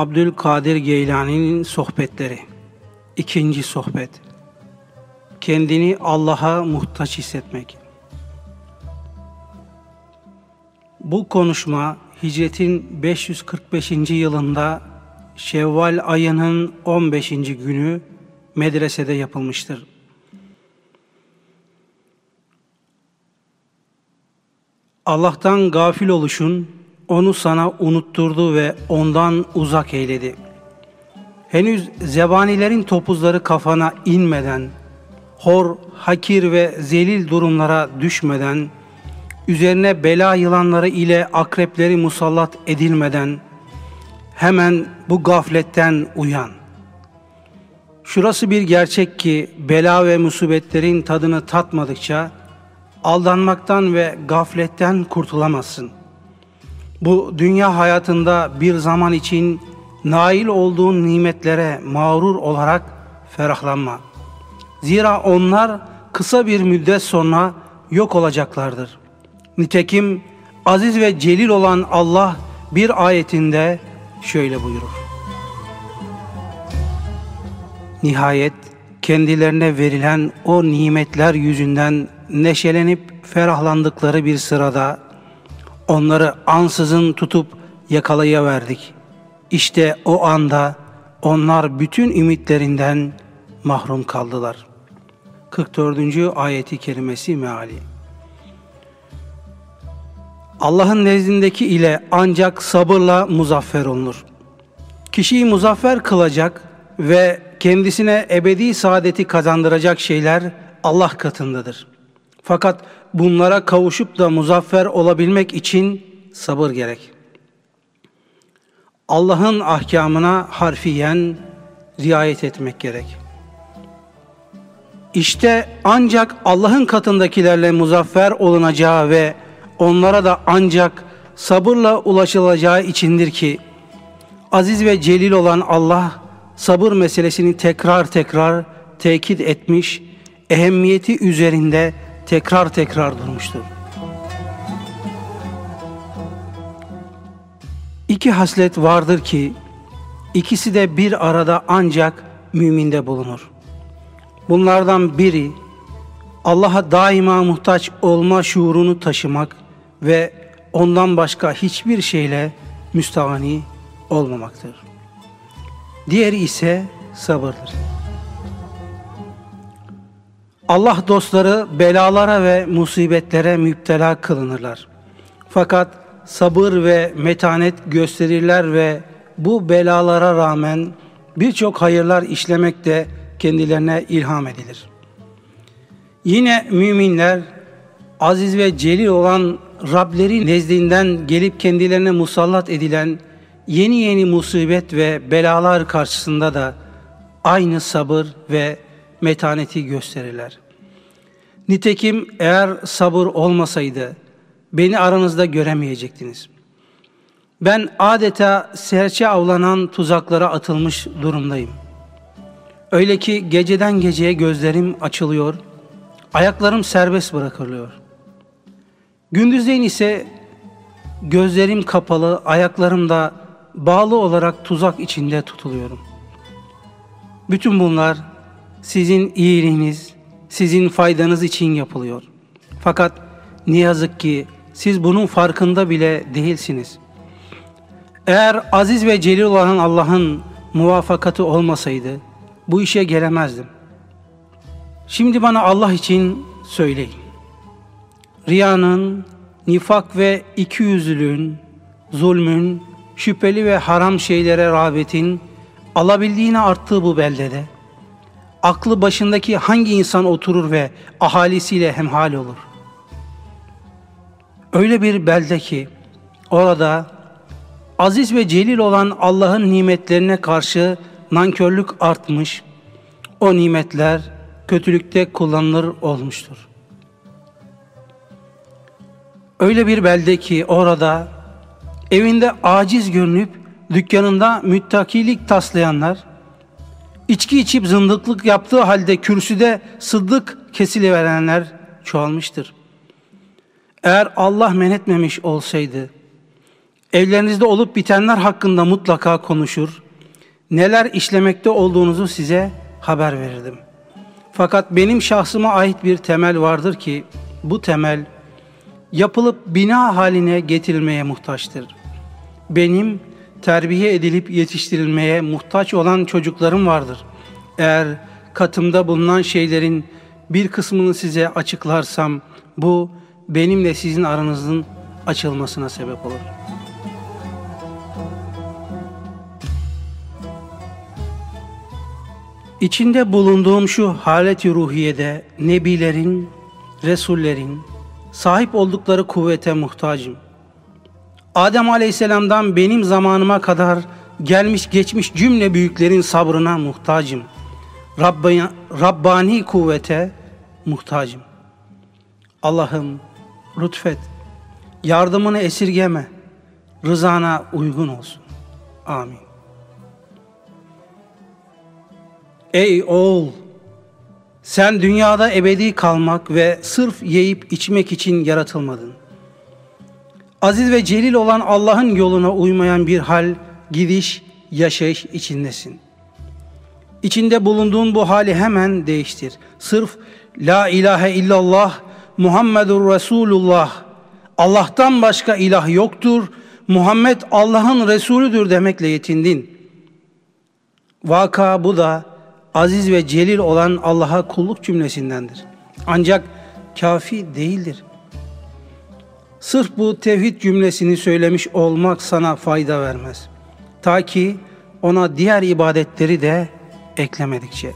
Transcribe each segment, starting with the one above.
Abdülkadir Geylani'nin sohbetleri. İkinci sohbet. Kendini Allah'a muhtaç hissetmek. Bu konuşma hicretin 545. yılında Şevval ayının 15. günü medresede yapılmıştır. Allah'tan gafil oluşun onu sana unutturdu ve ondan uzak eyledi. Henüz zebanilerin topuzları kafana inmeden, hor, hakir ve zelil durumlara düşmeden, üzerine bela yılanları ile akrepleri musallat edilmeden, hemen bu gafletten uyan. Şurası bir gerçek ki bela ve musibetlerin tadını tatmadıkça aldanmaktan ve gafletten kurtulamazsın. Bu dünya hayatında bir zaman için nail olduğun nimetlere mağrur olarak ferahlanma. Zira onlar kısa bir müddet sonra yok olacaklardır. Nitekim aziz ve celil olan Allah bir ayetinde şöyle buyurur. Nihayet kendilerine verilen o nimetler yüzünden neşelenip ferahlandıkları bir sırada onları ansızın tutup yakalayıverdik. İşte o anda onlar bütün ümitlerinden mahrum kaldılar. 44. ayeti kerimesi meali. Allah'ın nezdindeki ile ancak sabırla muzaffer olunur. Kişiyi muzaffer kılacak ve kendisine ebedi saadeti kazandıracak şeyler Allah katındadır. Fakat bunlara kavuşup da muzaffer olabilmek için sabır gerek. Allah'ın ahkamına harfiyen riayet etmek gerek. İşte ancak Allah'ın katındakilerle muzaffer olunacağı ve onlara da ancak sabırla ulaşılacağı içindir ki aziz ve celil olan Allah sabır meselesini tekrar tekrar tekit etmiş, ehemmiyeti üzerinde tekrar tekrar durmuştur. İki haslet vardır ki ikisi de bir arada ancak müminde bulunur. Bunlardan biri Allah'a daima muhtaç olma şuurunu taşımak ve ondan başka hiçbir şeyle müstahani olmamaktır. Diğeri ise sabırdır. Allah dostları belalara ve musibetlere müptela kılınırlar. Fakat sabır ve metanet gösterirler ve bu belalara rağmen birçok hayırlar işlemek de kendilerine ilham edilir. Yine müminler aziz ve celil olan Rableri nezdinden gelip kendilerine musallat edilen yeni yeni musibet ve belalar karşısında da aynı sabır ve metaneti gösterirler. Nitekim eğer sabır olmasaydı beni aranızda göremeyecektiniz. Ben adeta serçe avlanan tuzaklara atılmış durumdayım. Öyle ki geceden geceye gözlerim açılıyor, ayaklarım serbest bırakılıyor. Gündüzleyin ise gözlerim kapalı, ayaklarım da bağlı olarak tuzak içinde tutuluyorum. Bütün bunlar sizin iyiliğiniz, sizin faydanız için yapılıyor. Fakat ne yazık ki siz bunun farkında bile değilsiniz. Eğer aziz ve celil olan Allah'ın muvafakatı olmasaydı bu işe gelemezdim. Şimdi bana Allah için söyleyin. Riyanın, nifak ve ikiyüzlülüğün, zulmün, şüpheli ve haram şeylere rağbetin alabildiğine arttığı bu beldede aklı başındaki hangi insan oturur ve ahalisiyle hemhal olur? Öyle bir belde ki orada aziz ve celil olan Allah'ın nimetlerine karşı nankörlük artmış, o nimetler kötülükte kullanılır olmuştur. Öyle bir belde ki orada evinde aciz görünüp dükkanında müttakilik taslayanlar, içki içip zındıklık yaptığı halde kürsüde sıddık kesiliverenler çoğalmıştır. Eğer Allah men etmemiş olsaydı, Evlerinizde olup bitenler hakkında mutlaka konuşur. Neler işlemekte olduğunuzu size haber verirdim. Fakat benim şahsıma ait bir temel vardır ki bu temel yapılıp bina haline getirilmeye muhtaçtır. Benim terbiye edilip yetiştirilmeye muhtaç olan çocuklarım vardır. Eğer katımda bulunan şeylerin bir kısmını size açıklarsam bu benimle sizin aranızın açılmasına sebep olur. İçinde bulunduğum şu haleti ruhiyede nebilerin, resullerin sahip oldukları kuvvete muhtacım. Adem Aleyhisselam'dan benim zamanıma kadar gelmiş geçmiş cümle büyüklerin sabrına muhtacım. Rabbani, Rabbani kuvvete muhtacım. Allah'ım lütfet, yardımını esirgeme, rızana uygun olsun. Amin. Ey oğul! Sen dünyada ebedi kalmak ve sırf yiyip içmek için yaratılmadın. Aziz ve celil olan Allah'ın yoluna uymayan bir hal, gidiş, yaşayış içindesin. İçinde bulunduğun bu hali hemen değiştir. Sırf La ilahe illallah Muhammedur Resulullah Allah'tan başka ilah yoktur. Muhammed Allah'ın Resulüdür demekle yetindin. Vaka bu da aziz ve celil olan Allah'a kulluk cümlesindendir. Ancak kafi değildir. Sırf bu tevhid cümlesini söylemiş olmak sana fayda vermez. Ta ki ona diğer ibadetleri de eklemedikçe.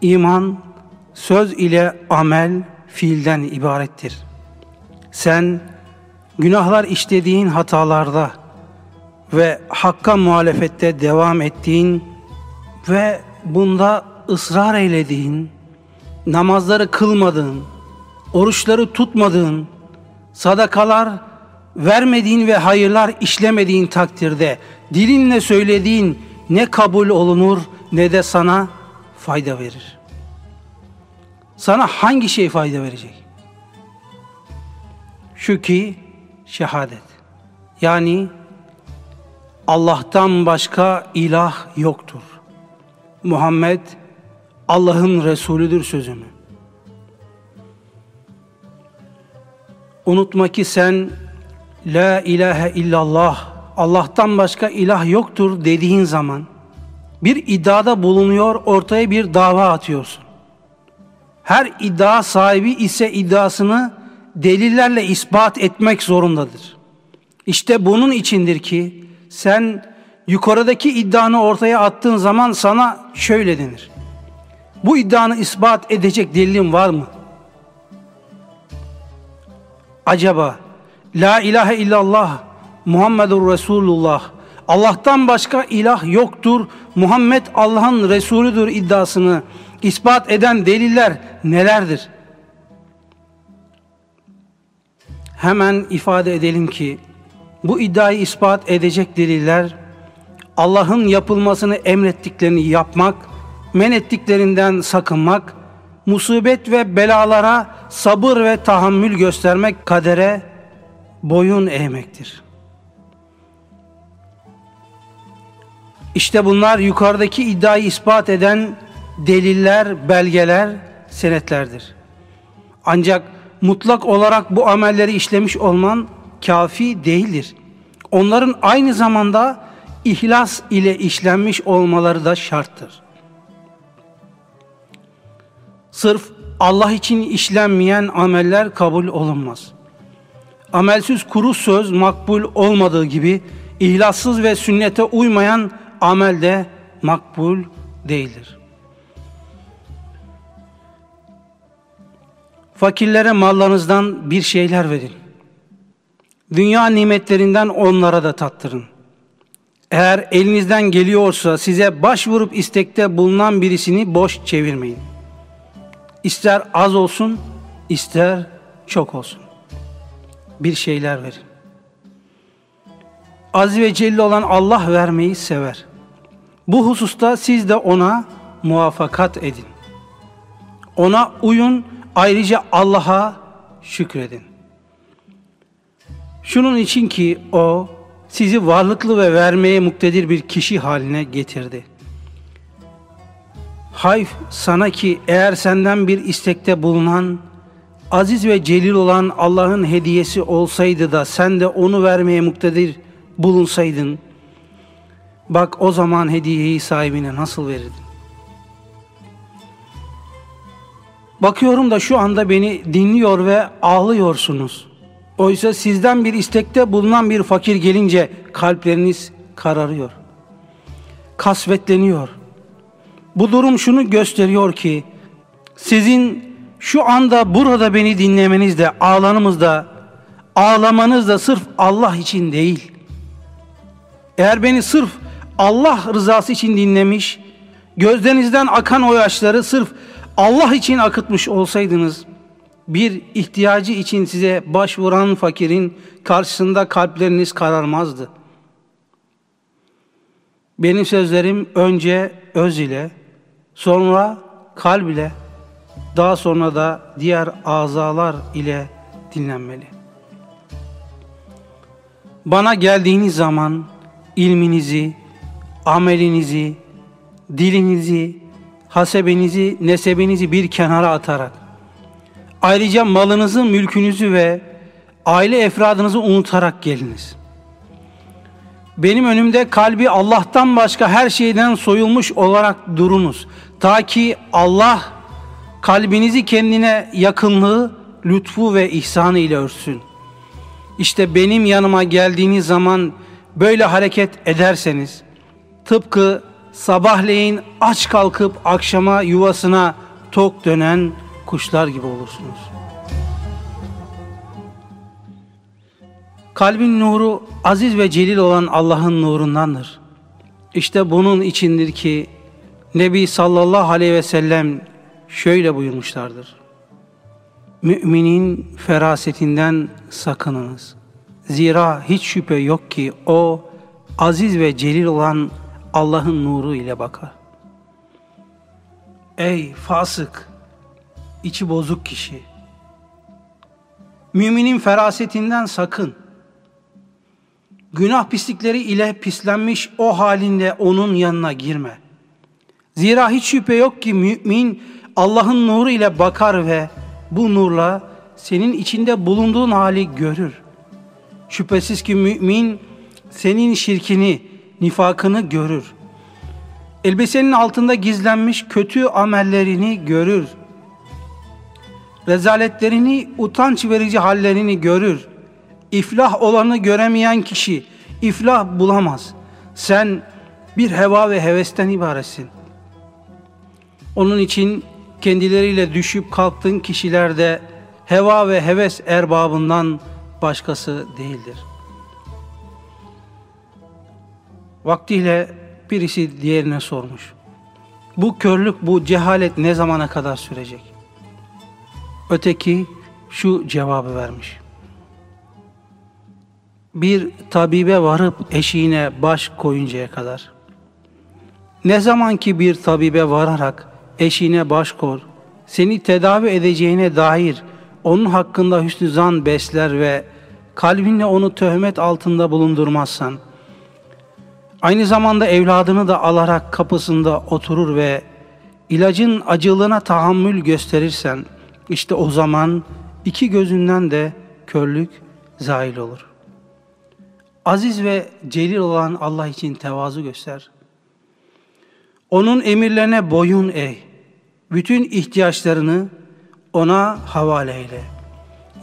İman söz ile amel fiilden ibarettir. Sen günahlar işlediğin hatalarda ve hakka muhalefette devam ettiğin ve bunda ısrar eylediğin, namazları kılmadığın, oruçları tutmadığın, sadakalar vermediğin ve hayırlar işlemediğin takdirde dilinle söylediğin ne kabul olunur ne de sana fayda verir. Sana hangi şey fayda verecek? Şu ki şehadet. Yani Allah'tan başka ilah yoktur. Muhammed Allah'ın Resulüdür sözünü. Unutma ki sen La ilahe illallah Allah'tan başka ilah yoktur dediğin zaman bir iddiada bulunuyor ortaya bir dava atıyorsun. Her iddia sahibi ise iddiasını delillerle ispat etmek zorundadır. İşte bunun içindir ki sen yukarıdaki iddianı ortaya attığın zaman sana şöyle denir. Bu iddianı ispat edecek delilin var mı? Acaba La ilahe illallah Muhammedur Resulullah Allah'tan başka ilah yoktur. Muhammed Allah'ın Resulüdür iddiasını ispat eden deliller nelerdir? Hemen ifade edelim ki bu iddiayı ispat edecek deliller Allah'ın yapılmasını emrettiklerini yapmak, men ettiklerinden sakınmak, musibet ve belalara sabır ve tahammül göstermek, kadere boyun eğmektir. İşte bunlar yukarıdaki iddiayı ispat eden deliller, belgeler, senetlerdir. Ancak mutlak olarak bu amelleri işlemiş olman kafi değildir. Onların aynı zamanda ihlas ile işlenmiş olmaları da şarttır. Sırf Allah için işlenmeyen ameller kabul olunmaz. Amelsiz kuru söz makbul olmadığı gibi ihlassız ve sünnete uymayan amel de makbul değildir. Fakirlere mallarınızdan bir şeyler verin. Dünya nimetlerinden onlara da tattırın. Eğer elinizden geliyorsa size başvurup istekte bulunan birisini boş çevirmeyin. İster az olsun, ister çok olsun. Bir şeyler verin. Aziz ve celil olan Allah vermeyi sever. Bu hususta siz de ona muvaffakat edin. Ona uyun, ayrıca Allah'a şükredin. Şunun için ki o sizi varlıklı ve vermeye muktedir bir kişi haline getirdi. Hayf sana ki eğer senden bir istekte bulunan aziz ve celil olan Allah'ın hediyesi olsaydı da sen de onu vermeye muktedir bulunsaydın bak o zaman hediyeyi sahibine nasıl verirdin? Bakıyorum da şu anda beni dinliyor ve ağlıyorsunuz. Oysa sizden bir istekte bulunan bir fakir gelince kalpleriniz kararıyor. Kasvetleniyor. Bu durum şunu gösteriyor ki sizin şu anda burada beni dinlemeniz de ağlanımız da ağlamanız da sırf Allah için değil. Eğer beni sırf Allah rızası için dinlemiş, gözlerinizden akan o yaşları sırf Allah için akıtmış olsaydınız, bir ihtiyacı için size başvuran fakirin karşısında kalpleriniz kararmazdı. Benim sözlerim önce öz ile, sonra kalb ile, daha sonra da diğer azalar ile dinlenmeli. Bana geldiğiniz zaman ilminizi, amelinizi, dilinizi, hasebenizi, nesebinizi bir kenara atarak, ayrıca malınızı, mülkünüzü ve aile efradınızı unutarak geliniz. Benim önümde kalbi Allah'tan başka her şeyden soyulmuş olarak durunuz. Ta ki Allah kalbinizi kendine yakınlığı, lütfu ve ihsanı ile örsün. İşte benim yanıma geldiğiniz zaman böyle hareket ederseniz, tıpkı sabahleyin aç kalkıp akşama yuvasına tok dönen kuşlar gibi olursunuz. Kalbin nuru aziz ve celil olan Allah'ın nurundandır. İşte bunun içindir ki Nebi sallallahu aleyhi ve sellem şöyle buyurmuşlardır. Müminin ferasetinden sakınınız. Zira hiç şüphe yok ki o aziz ve celil olan Allah'ın nuru ile bakar. Ey fasık, içi bozuk kişi. Müminin ferasetinden sakın. Günah pislikleri ile pislenmiş o halinde onun yanına girme. Zira hiç şüphe yok ki mümin Allah'ın nuru ile bakar ve bu nurla senin içinde bulunduğun hali görür. Şüphesiz ki mümin senin şirkini, nifakını görür. Elbisenin altında gizlenmiş kötü amellerini görür. Rezaletlerini, utanç verici hallerini görür. İflah olanı göremeyen kişi iflah bulamaz. Sen bir heva ve hevesten ibaretsin. Onun için kendileriyle düşüp kalktığın kişiler de heva ve heves erbabından başkası değildir. Vaktiyle birisi diğerine sormuş. Bu körlük, bu cehalet ne zamana kadar sürecek? Öteki şu cevabı vermiş. Bir tabibe varıp eşiğine baş koyuncaya kadar. Ne zaman ki bir tabibe vararak eşiğine baş kor, seni tedavi edeceğine dair onun hakkında hüsnü zan besler ve kalbinle onu töhmet altında bulundurmazsan, Aynı zamanda evladını da alarak kapısında oturur ve ilacın acılığına tahammül gösterirsen işte o zaman iki gözünden de körlük zahil olur. Aziz ve celil olan Allah için tevazu göster. Onun emirlerine boyun eğ. Bütün ihtiyaçlarını ona havale eyle.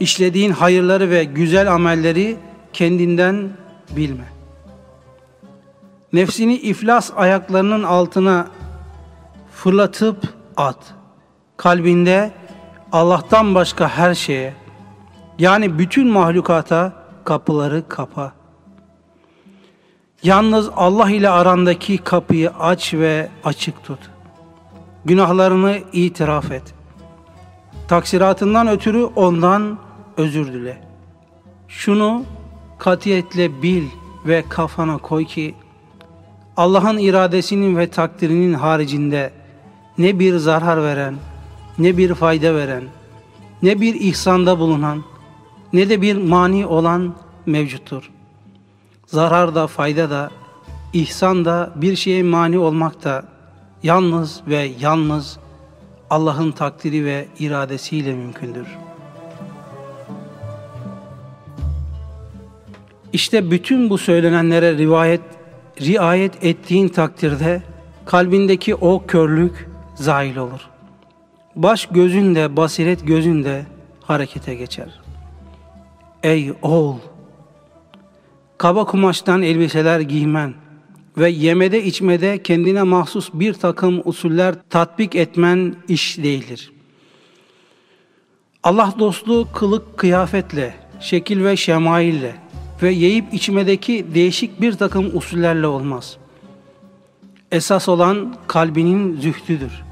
İşlediğin hayırları ve güzel amelleri kendinden bilme. Nefsini iflas ayaklarının altına fırlatıp at. Kalbinde Allah'tan başka her şeye yani bütün mahlukata kapıları kapa. Yalnız Allah ile arandaki kapıyı aç ve açık tut. Günahlarını itiraf et. Taksiratından ötürü ondan özür dile. Şunu katiyetle bil ve kafana koy ki Allah'ın iradesinin ve takdirinin haricinde ne bir zarar veren, ne bir fayda veren, ne bir ihsanda bulunan, ne de bir mani olan mevcuttur. Zarar da fayda da, ihsan da bir şeye mani olmak da yalnız ve yalnız Allah'ın takdiri ve iradesiyle mümkündür. İşte bütün bu söylenenlere rivayet, riayet ettiğin takdirde kalbindeki o körlük zahil olur. Baş gözünde, basiret gözünde harekete geçer. Ey oğul! Kaba kumaştan elbiseler giymen ve yemede içmede kendine mahsus bir takım usuller tatbik etmen iş değildir. Allah dostluğu kılık kıyafetle, şekil ve şemaille ve yiyip içmedeki değişik bir takım usullerle olmaz. Esas olan kalbinin zühdüdür.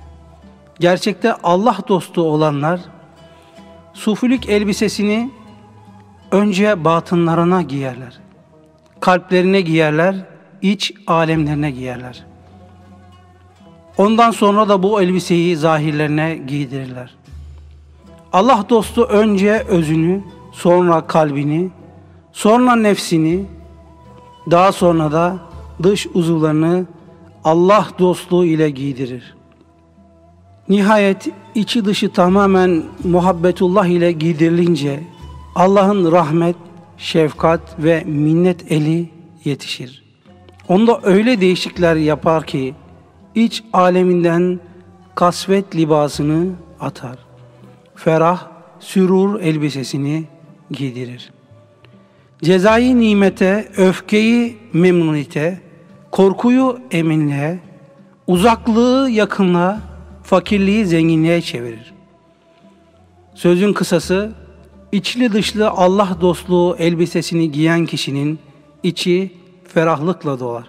Gerçekte Allah dostu olanlar, sufilik elbisesini önce batınlarına giyerler. Kalplerine giyerler, iç alemlerine giyerler. Ondan sonra da bu elbiseyi zahirlerine giydirirler. Allah dostu önce özünü, sonra kalbini, sonra nefsini, daha sonra da dış uzuvlarını Allah dostluğu ile giydirir. Nihayet içi dışı tamamen muhabbetullah ile giydirilince Allah'ın rahmet, şefkat ve minnet eli yetişir. Onda öyle değişikler yapar ki iç aleminden kasvet libasını atar. Ferah, sürur elbisesini giydirir. Cezayı nimete, öfkeyi memnunite, korkuyu eminliğe, uzaklığı yakınlığa, fakirliği zenginliğe çevirir. Sözün kısası, içli dışlı Allah dostluğu elbisesini giyen kişinin içi ferahlıkla dolar.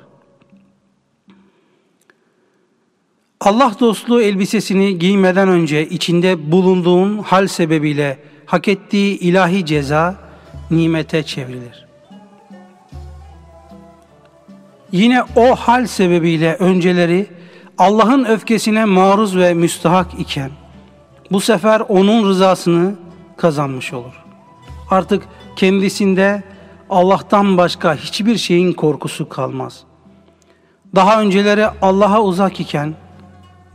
Allah dostluğu elbisesini giymeden önce içinde bulunduğun hal sebebiyle hak ettiği ilahi ceza nimete çevrilir. Yine o hal sebebiyle önceleri Allah'ın öfkesine maruz ve müstahak iken bu sefer onun rızasını kazanmış olur. Artık kendisinde Allah'tan başka hiçbir şeyin korkusu kalmaz. Daha önceleri Allah'a uzak iken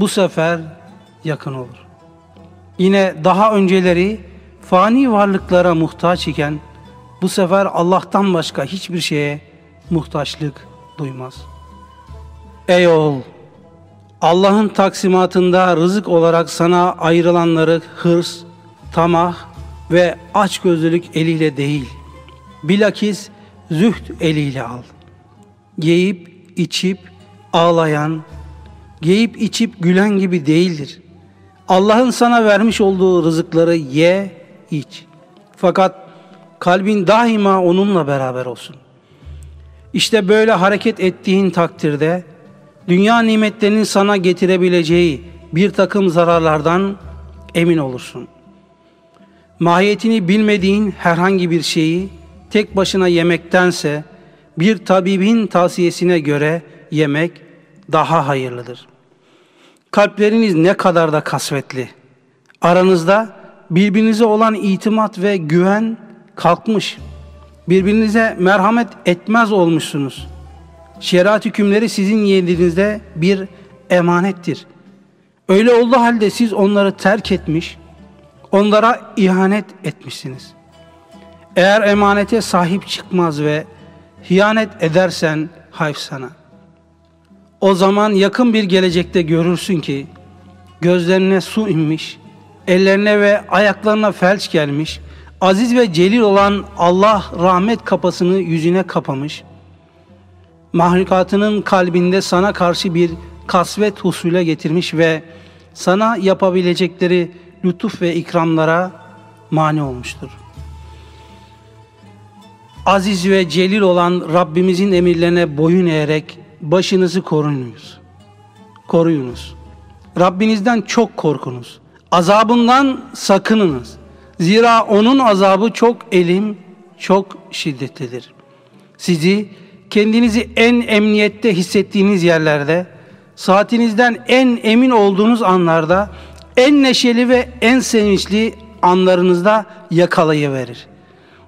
bu sefer yakın olur. Yine daha önceleri fani varlıklara muhtaç iken bu sefer Allah'tan başka hiçbir şeye muhtaçlık duymaz. Ey oğul! Allah'ın taksimatında rızık olarak sana ayrılanları hırs, tamah ve açgözlülük eliyle değil, bilakis zühd eliyle al. Yiyip, içip, ağlayan, giyip içip gülen gibi değildir. Allah'ın sana vermiş olduğu rızıkları ye, iç. Fakat kalbin daima onunla beraber olsun. İşte böyle hareket ettiğin takdirde dünya nimetlerinin sana getirebileceği bir takım zararlardan emin olursun. Mahiyetini bilmediğin herhangi bir şeyi tek başına yemektense bir tabibin tavsiyesine göre yemek daha hayırlıdır. Kalpleriniz ne kadar da kasvetli. Aranızda birbirinize olan itimat ve güven kalkmış. Birbirinize merhamet etmez olmuşsunuz. Şeriat hükümleri sizin yedinizde bir emanettir. Öyle olduğu halde siz onları terk etmiş, onlara ihanet etmişsiniz. Eğer emanete sahip çıkmaz ve hiyanet edersen hayf sana. O zaman yakın bir gelecekte görürsün ki gözlerine su inmiş, ellerine ve ayaklarına felç gelmiş, aziz ve celil olan Allah rahmet kapısını yüzüne kapamış, mahlukatının kalbinde sana karşı bir kasvet husule getirmiş ve sana yapabilecekleri lütuf ve ikramlara mani olmuştur. Aziz ve celil olan Rabbimizin emirlerine boyun eğerek başınızı koruyunuz. Koruyunuz. Rabbinizden çok korkunuz. Azabından sakınınız. Zira onun azabı çok elim, çok şiddetlidir. Sizi kendinizi en emniyette hissettiğiniz yerlerde, saatinizden en emin olduğunuz anlarda, en neşeli ve en sevinçli anlarınızda yakalayıverir.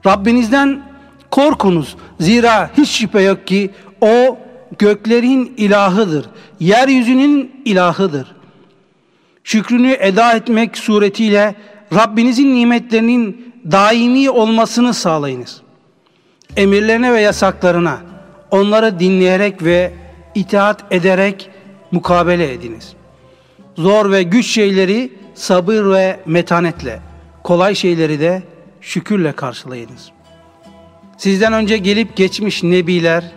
Rabbinizden korkunuz. Zira hiç şüphe yok ki o göklerin ilahıdır. Yeryüzünün ilahıdır. Şükrünü eda etmek suretiyle Rabbinizin nimetlerinin daimi olmasını sağlayınız. Emirlerine ve yasaklarına onları dinleyerek ve itaat ederek mukabele ediniz. Zor ve güç şeyleri sabır ve metanetle, kolay şeyleri de şükürle karşılayınız. Sizden önce gelip geçmiş nebiler,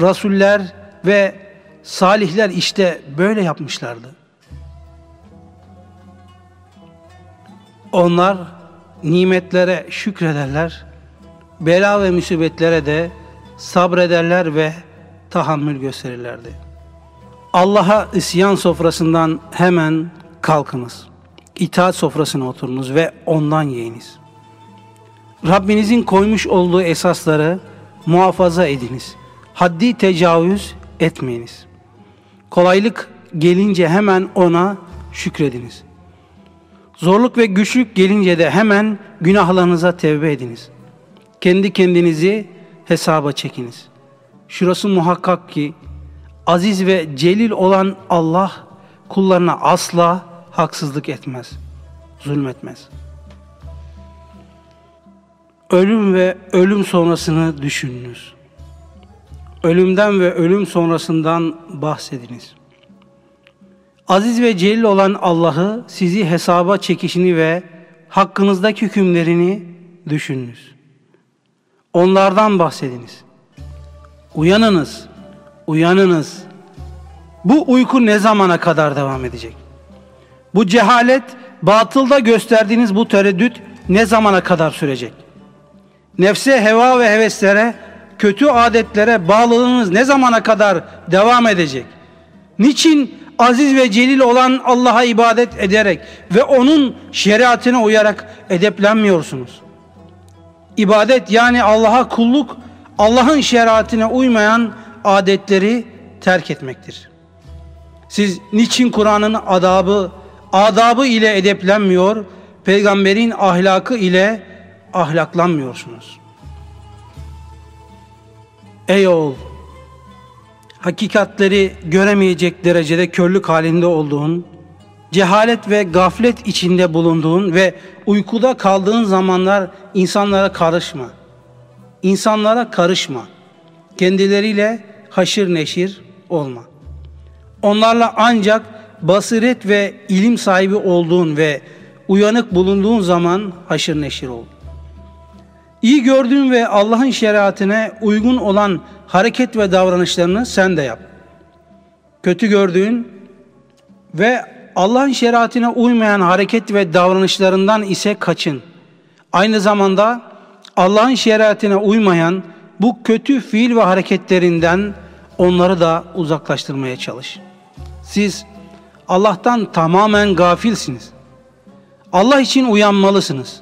rasuller ve salihler işte böyle yapmışlardı. Onlar nimetlere şükrederler, bela ve musibetlere de sabrederler ve tahammül gösterirlerdi. Allah'a isyan sofrasından hemen kalkınız. İtaat sofrasına oturunuz ve ondan yiyiniz. Rabbinizin koymuş olduğu esasları muhafaza ediniz. Haddi tecavüz etmeyiniz. Kolaylık gelince hemen ona şükrediniz. Zorluk ve güçlük gelince de hemen günahlarınıza tevbe ediniz. Kendi kendinizi hesaba çekiniz. Şurası muhakkak ki aziz ve celil olan Allah kullarına asla haksızlık etmez, zulmetmez. Ölüm ve ölüm sonrasını düşününüz. Ölümden ve ölüm sonrasından bahsediniz. Aziz ve celil olan Allah'ı sizi hesaba çekişini ve hakkınızdaki hükümlerini düşününüz. Onlardan bahsediniz. Uyanınız, uyanınız. Bu uyku ne zamana kadar devam edecek? Bu cehalet, batılda gösterdiğiniz bu tereddüt ne zamana kadar sürecek? Nefse, heva ve heveslere, kötü adetlere bağlılığınız ne zamana kadar devam edecek? Niçin aziz ve celil olan Allah'a ibadet ederek ve onun şeriatına uyarak edeplenmiyorsunuz? İbadet yani Allah'a kulluk, Allah'ın şeriatine uymayan adetleri terk etmektir. Siz niçin Kur'an'ın adabı, adabı ile edeplenmiyor, peygamberin ahlakı ile ahlaklanmıyorsunuz? Ey oğul! Hakikatleri göremeyecek derecede körlük halinde olduğun, cehalet ve gaflet içinde bulunduğun ve uykuda kaldığın zamanlar insanlara karışma. İnsanlara karışma. Kendileriyle haşır neşir olma. Onlarla ancak basiret ve ilim sahibi olduğun ve uyanık bulunduğun zaman haşır neşir ol. İyi gördüğün ve Allah'ın şeriatine uygun olan hareket ve davranışlarını sen de yap. Kötü gördüğün ve Allah'ın şeriatine uymayan hareket ve davranışlarından ise kaçın. Aynı zamanda Allah'ın şeriatine uymayan bu kötü fiil ve hareketlerinden onları da uzaklaştırmaya çalış. Siz Allah'tan tamamen gafilsiniz. Allah için uyanmalısınız.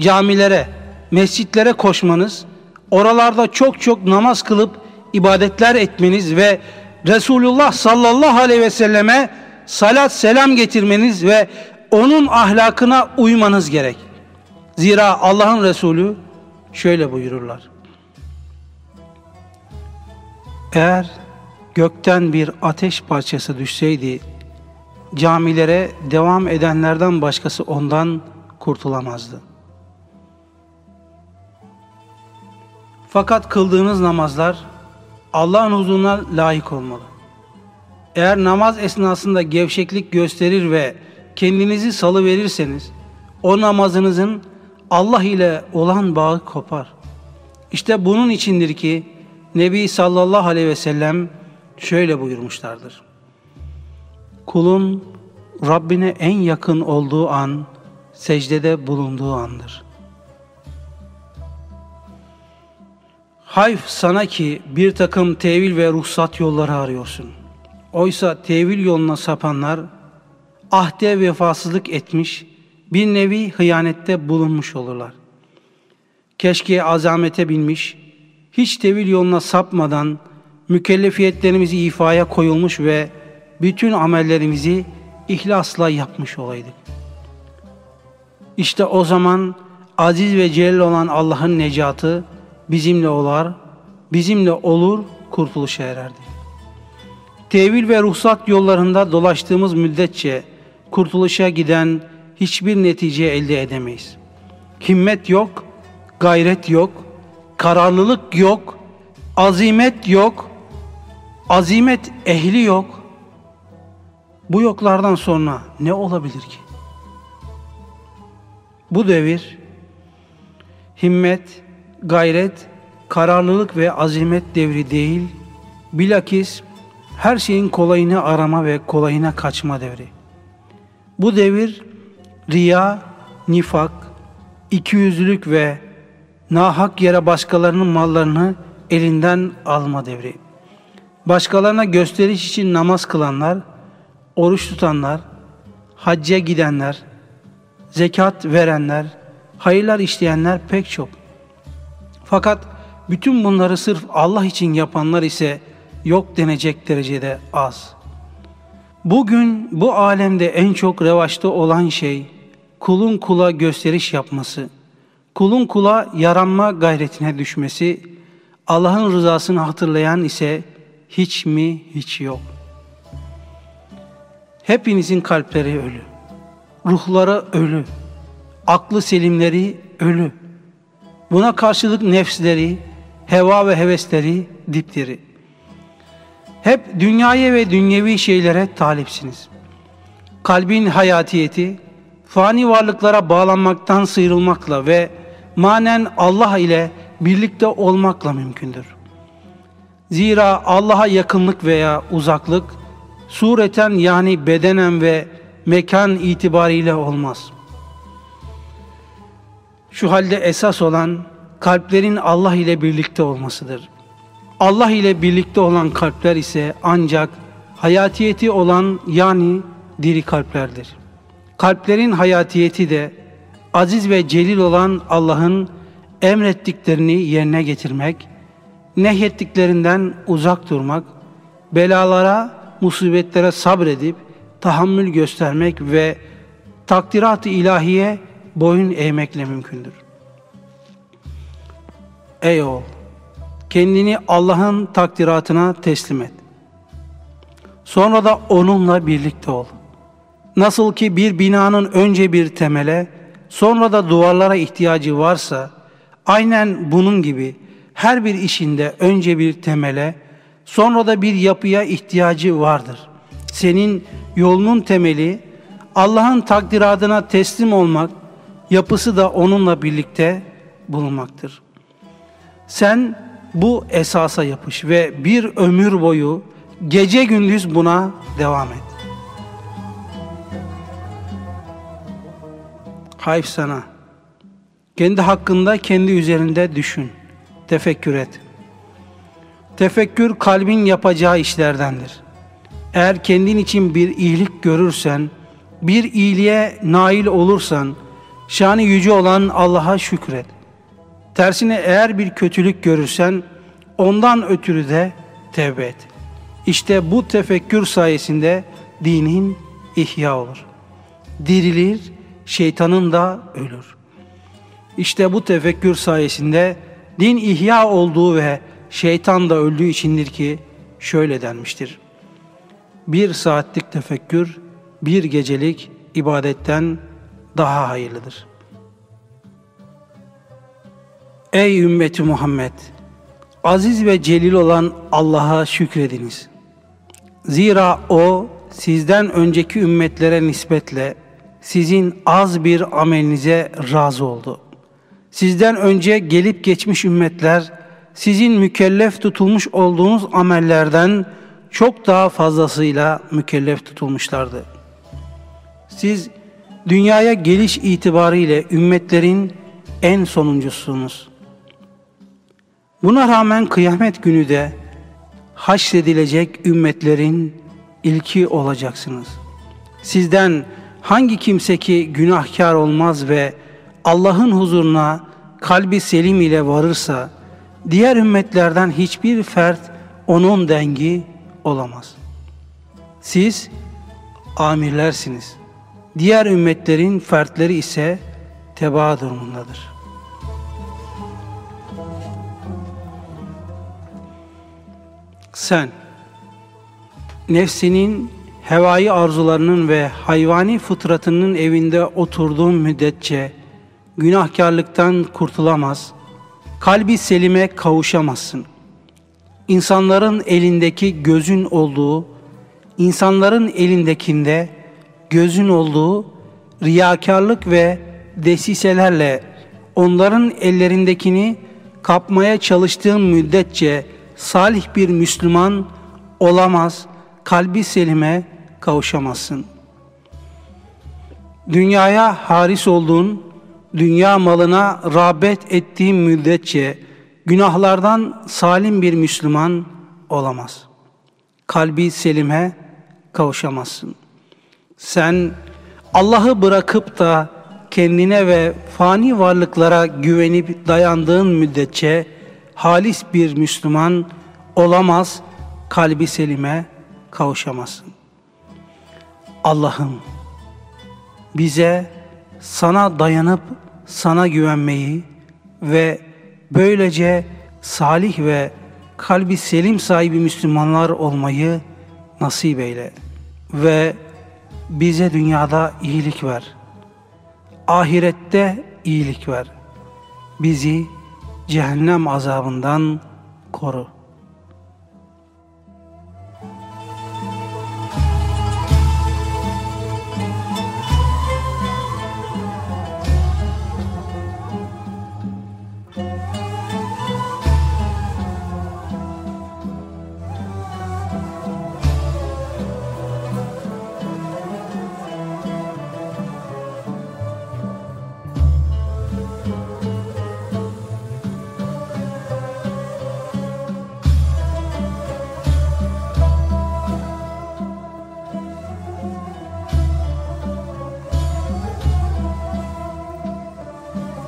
Camilere, mescitlere koşmanız, oralarda çok çok namaz kılıp ibadetler etmeniz ve Resulullah sallallahu aleyhi ve selleme salat selam getirmeniz ve onun ahlakına uymanız gerek. Zira Allah'ın Resulü şöyle buyururlar. Eğer gökten bir ateş parçası düşseydi camilere devam edenlerden başkası ondan kurtulamazdı. Fakat kıldığınız namazlar Allah'ın huzuruna layık olmalı. Eğer namaz esnasında gevşeklik gösterir ve kendinizi salı verirseniz o namazınızın Allah ile olan bağı kopar. İşte bunun içindir ki Nebi sallallahu aleyhi ve sellem şöyle buyurmuşlardır. Kulun Rabbine en yakın olduğu an secdede bulunduğu andır. Hayf sana ki bir takım tevil ve ruhsat yolları arıyorsun. Oysa tevil yoluna sapanlar ahde vefasızlık etmiş, bir nevi hıyanette bulunmuş olurlar. Keşke azamete binmiş, hiç tevil yoluna sapmadan mükellefiyetlerimizi ifaya koyulmuş ve bütün amellerimizi ihlasla yapmış olaydık. İşte o zaman aziz ve celil olan Allah'ın necatı bizimle olar, bizimle olur, kurtuluşa ererdi. Tevil ve ruhsat yollarında dolaştığımız müddetçe kurtuluşa giden hiçbir netice elde edemeyiz. Himmet yok, gayret yok, kararlılık yok, azimet yok, azimet ehli yok. Bu yoklardan sonra ne olabilir ki? Bu devir himmet, gayret, kararlılık ve azimet devri değil, bilakis her şeyin kolayını arama ve kolayına kaçma devri. Bu devir riya, nifak, ikiyüzlülük ve nahak yere başkalarının mallarını elinden alma devri. Başkalarına gösteriş için namaz kılanlar, oruç tutanlar, hacca gidenler, zekat verenler, hayırlar işleyenler pek çok. Fakat bütün bunları sırf Allah için yapanlar ise yok denecek derecede az. Bugün bu alemde en çok revaçta olan şey kulun kula gösteriş yapması, kulun kula yaranma gayretine düşmesi, Allah'ın rızasını hatırlayan ise hiç mi hiç yok. Hepinizin kalpleri ölü, ruhları ölü, aklı selimleri ölü. Buna karşılık nefsleri, heva ve hevesleri dipdiri. Hep dünyaya ve dünyevi şeylere talipsiniz. Kalbin hayatiyeti, fani varlıklara bağlanmaktan sıyrılmakla ve manen Allah ile birlikte olmakla mümkündür. Zira Allah'a yakınlık veya uzaklık sureten yani bedenen ve mekan itibariyle olmaz. Şu halde esas olan kalplerin Allah ile birlikte olmasıdır. Allah ile birlikte olan kalpler ise ancak hayatiyeti olan yani diri kalplerdir. Kalplerin hayatiyeti de aziz ve celil olan Allah'ın emrettiklerini yerine getirmek, nehyettiklerinden uzak durmak, belalara, musibetlere sabredip tahammül göstermek ve takdirat-ı ilahiye boyun eğmekle mümkündür. Ey oğul! Kendini Allah'ın takdiratına teslim et. Sonra da onunla birlikte ol. Nasıl ki bir binanın önce bir temele, sonra da duvarlara ihtiyacı varsa, aynen bunun gibi her bir işinde önce bir temele, sonra da bir yapıya ihtiyacı vardır. Senin yolunun temeli Allah'ın takdiratına teslim olmak, yapısı da onunla birlikte bulunmaktır. Sen bu esasa yapış ve bir ömür boyu gece gündüz buna devam et. Hayf sana. Kendi hakkında, kendi üzerinde düşün. Tefekkür et. Tefekkür kalbin yapacağı işlerdendir. Eğer kendin için bir iyilik görürsen, bir iyiliğe nail olursan, şanı yüce olan Allah'a şükret. Tersine eğer bir kötülük görürsen ondan ötürü de tevbe et. İşte bu tefekkür sayesinde dinin ihya olur. Dirilir, şeytanın da ölür. İşte bu tefekkür sayesinde din ihya olduğu ve şeytan da öldüğü içindir ki şöyle denmiştir. Bir saatlik tefekkür, bir gecelik ibadetten daha hayırlıdır.'' Ey ümmeti Muhammed! Aziz ve celil olan Allah'a şükrediniz. Zira O sizden önceki ümmetlere nispetle sizin az bir amelinize razı oldu. Sizden önce gelip geçmiş ümmetler sizin mükellef tutulmuş olduğunuz amellerden çok daha fazlasıyla mükellef tutulmuşlardı. Siz dünyaya geliş itibariyle ümmetlerin en sonuncusunuz.'' Buna rağmen kıyamet günü de haşredilecek ümmetlerin ilki olacaksınız. Sizden hangi kimse ki günahkar olmaz ve Allah'ın huzuruna kalbi selim ile varırsa, diğer ümmetlerden hiçbir fert onun dengi olamaz. Siz amirlersiniz. Diğer ümmetlerin fertleri ise tebaa durumundadır. Sen nefsinin hevai arzularının ve hayvani fıtratının evinde oturduğun müddetçe günahkarlıktan kurtulamaz, kalbi selime kavuşamazsın. İnsanların elindeki gözün olduğu, insanların elindekinde gözün olduğu riyakarlık ve desiselerle onların ellerindekini kapmaya çalıştığın müddetçe salih bir Müslüman olamaz, kalbi selime kavuşamazsın. Dünyaya haris olduğun, dünya malına rağbet ettiğin müddetçe günahlardan salim bir Müslüman olamaz. Kalbi selime kavuşamazsın. Sen Allah'ı bırakıp da kendine ve fani varlıklara güvenip dayandığın müddetçe halis bir Müslüman olamaz, kalbi selime kavuşamazsın. Allah'ım bize sana dayanıp sana güvenmeyi ve böylece salih ve kalbi selim sahibi Müslümanlar olmayı nasip eyle ve bize dünyada iyilik ver. Ahirette iyilik ver. Bizi cehennem azabından koru.